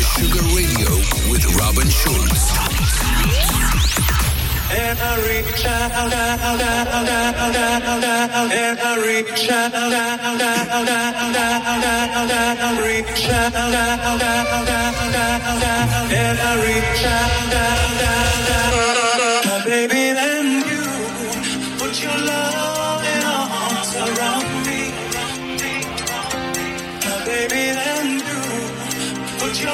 to Sugar Radio with Robin Schulz. out, out, out, out, out, out, out, out, out, out,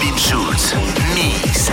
Robin Schulz. Mix.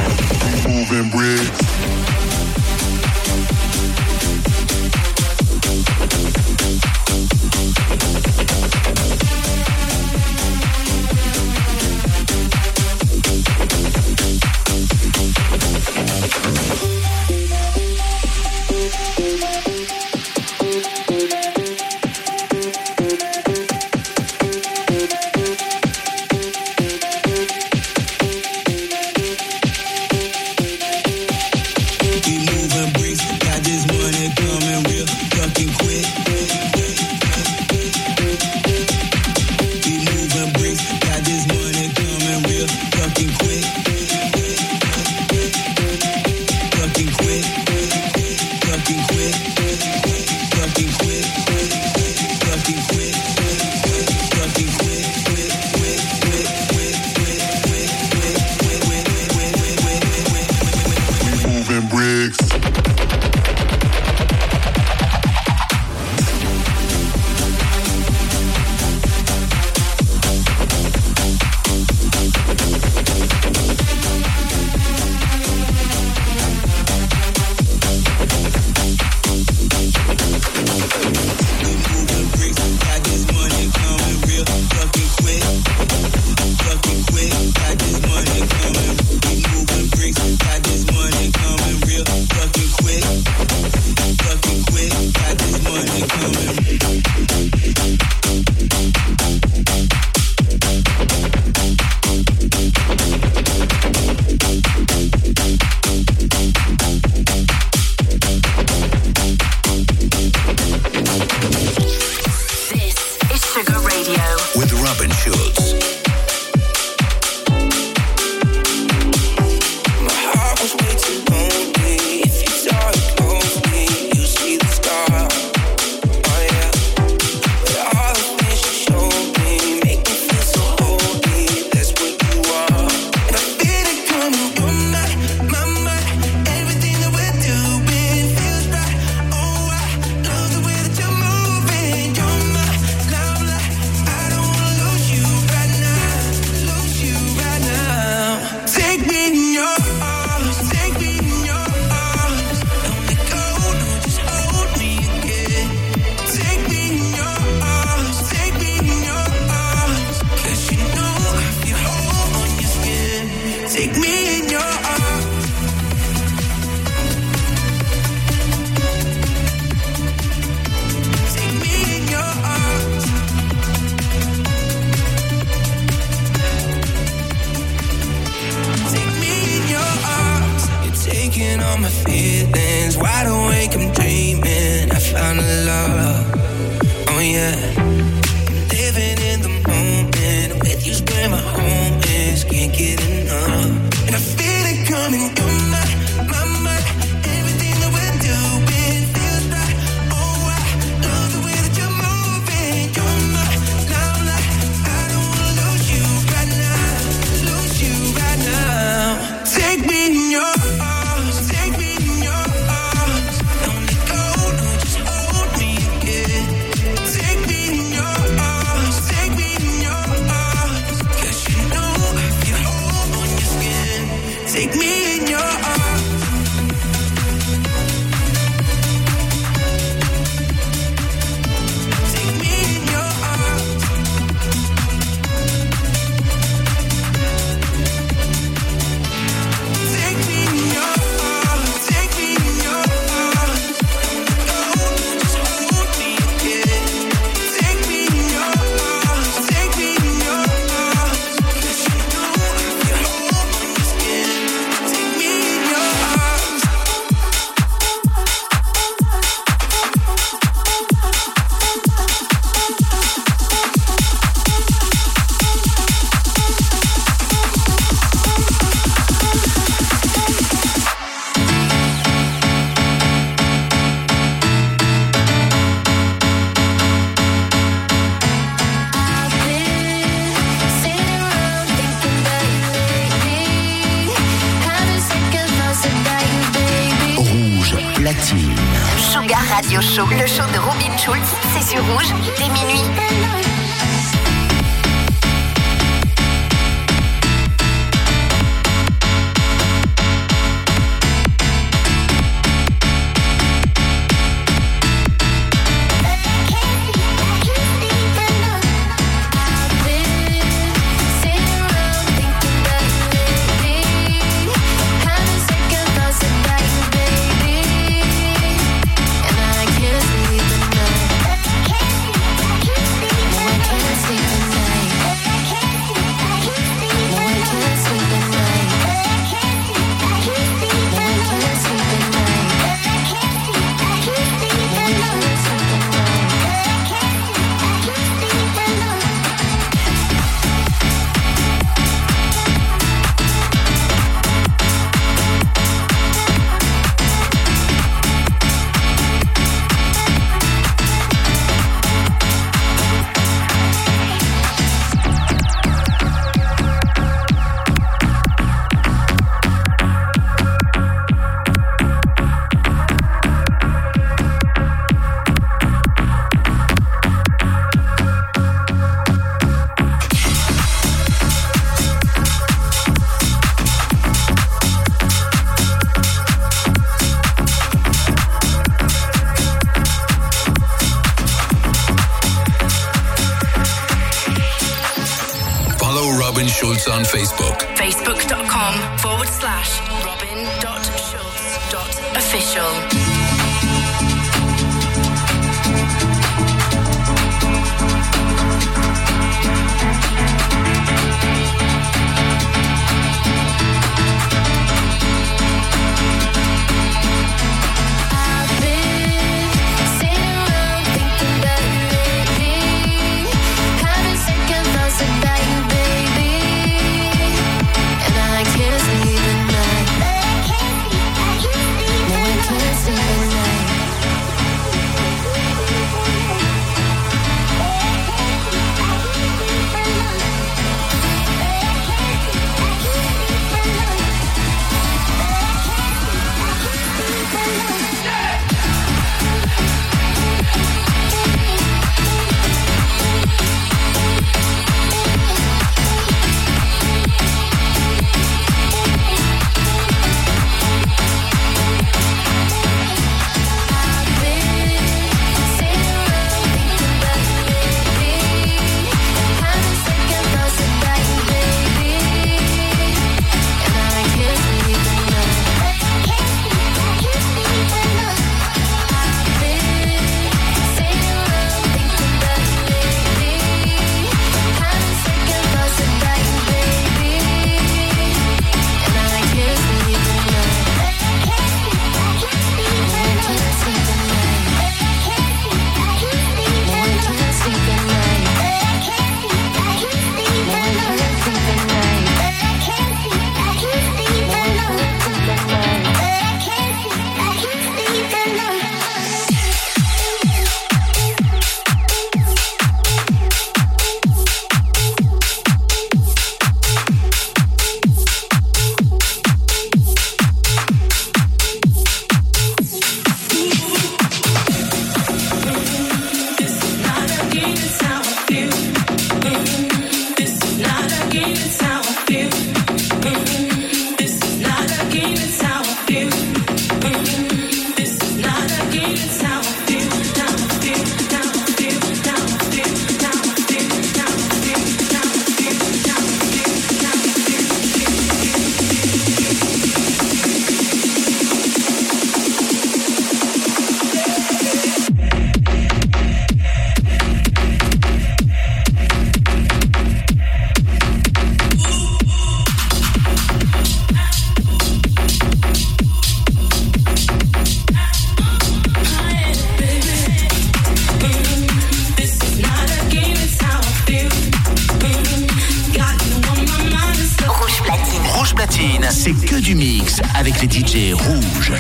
C'est les DJ Rouge.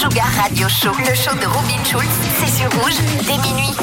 Sugar Radio Show, le show de Robin Schulz, c'est sur rouge dès minuit.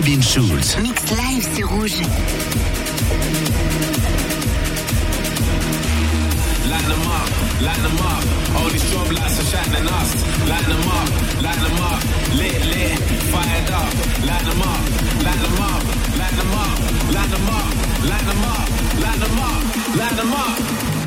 Robin Schulz. Mix live, c'est rouge. Line them up, line them up. All these strobe lights are shining us. them up, them up. Lit, lit, fired up. them up, them up, them up, them up, them up, them up, them up.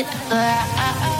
it. Uh, uh, uh.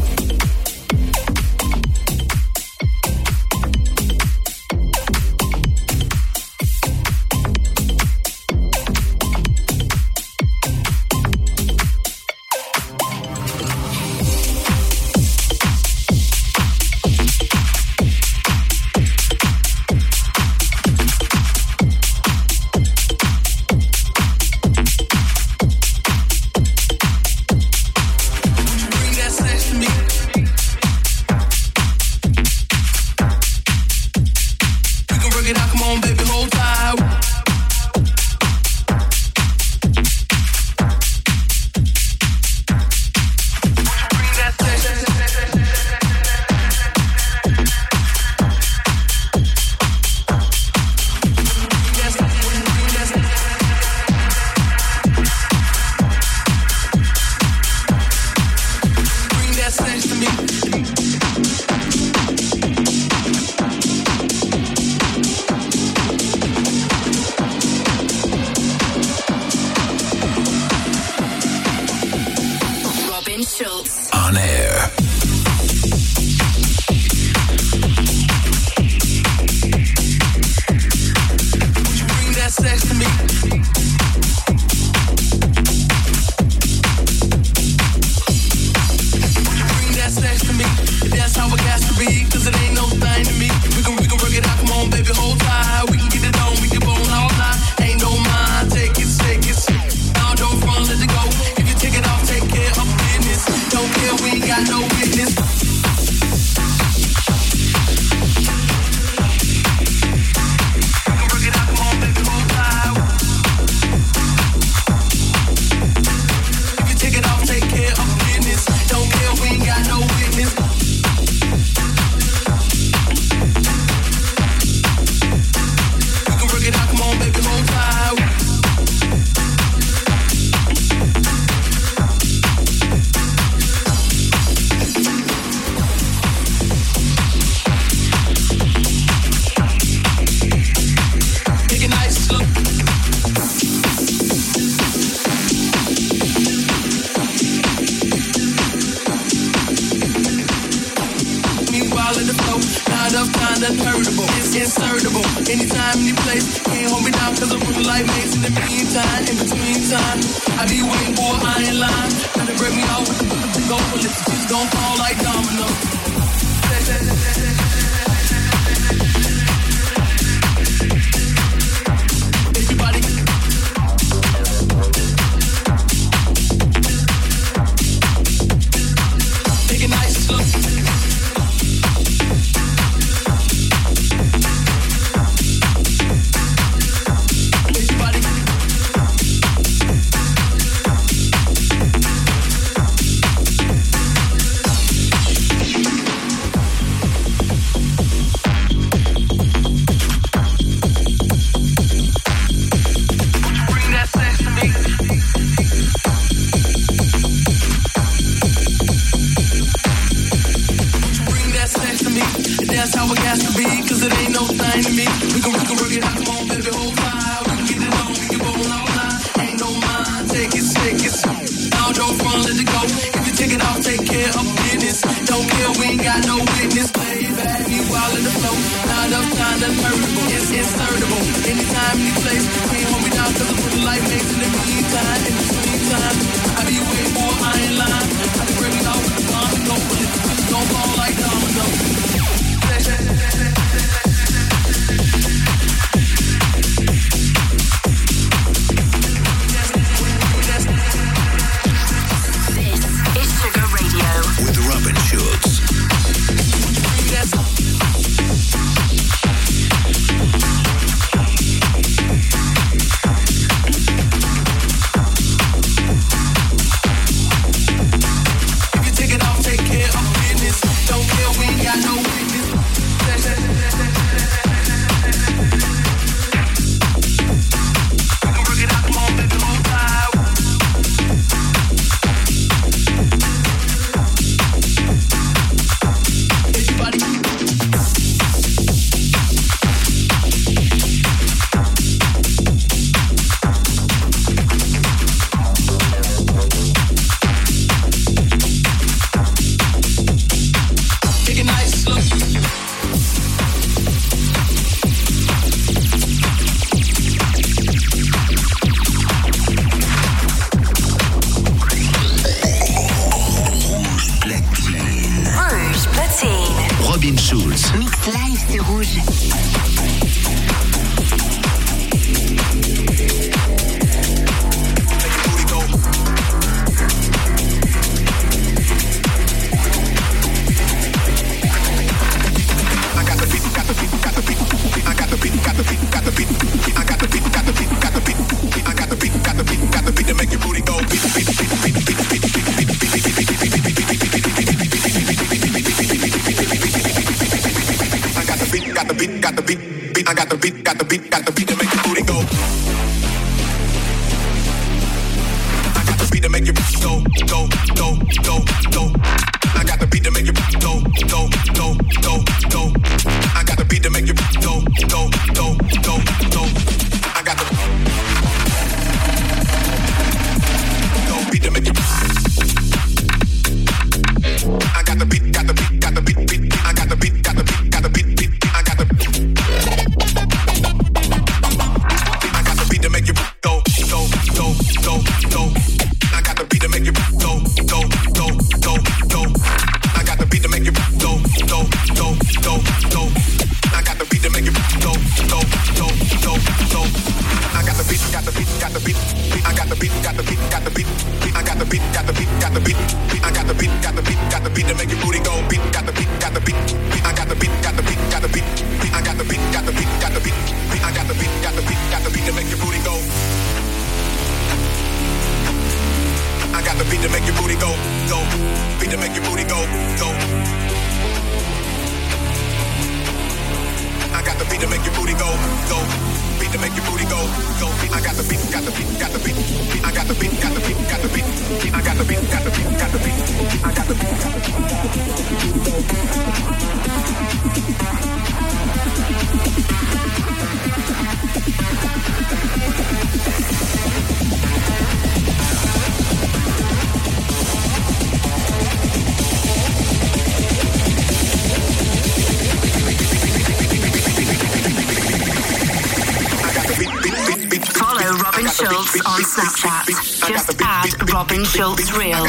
Schultz Real.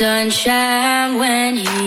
sunshine when you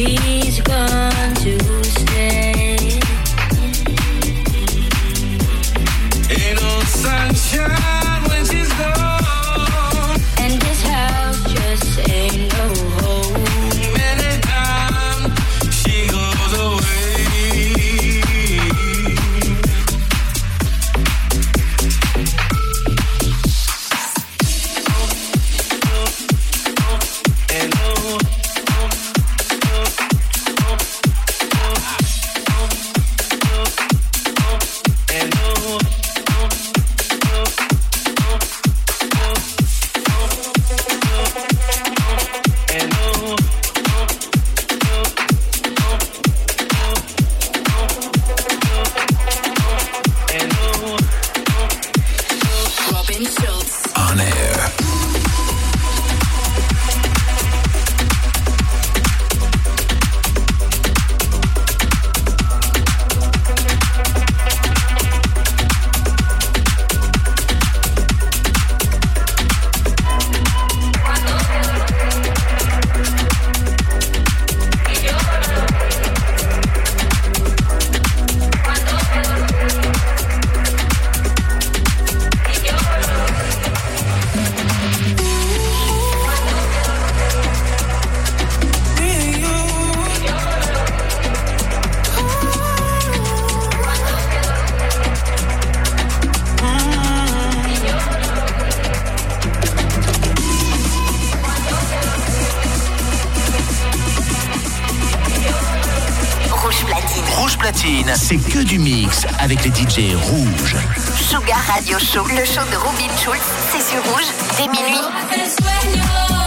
Please come avec les DJ rouges. Sugar Radio Show, le show de Robin Schulz, c'est sur rouge dès minuit.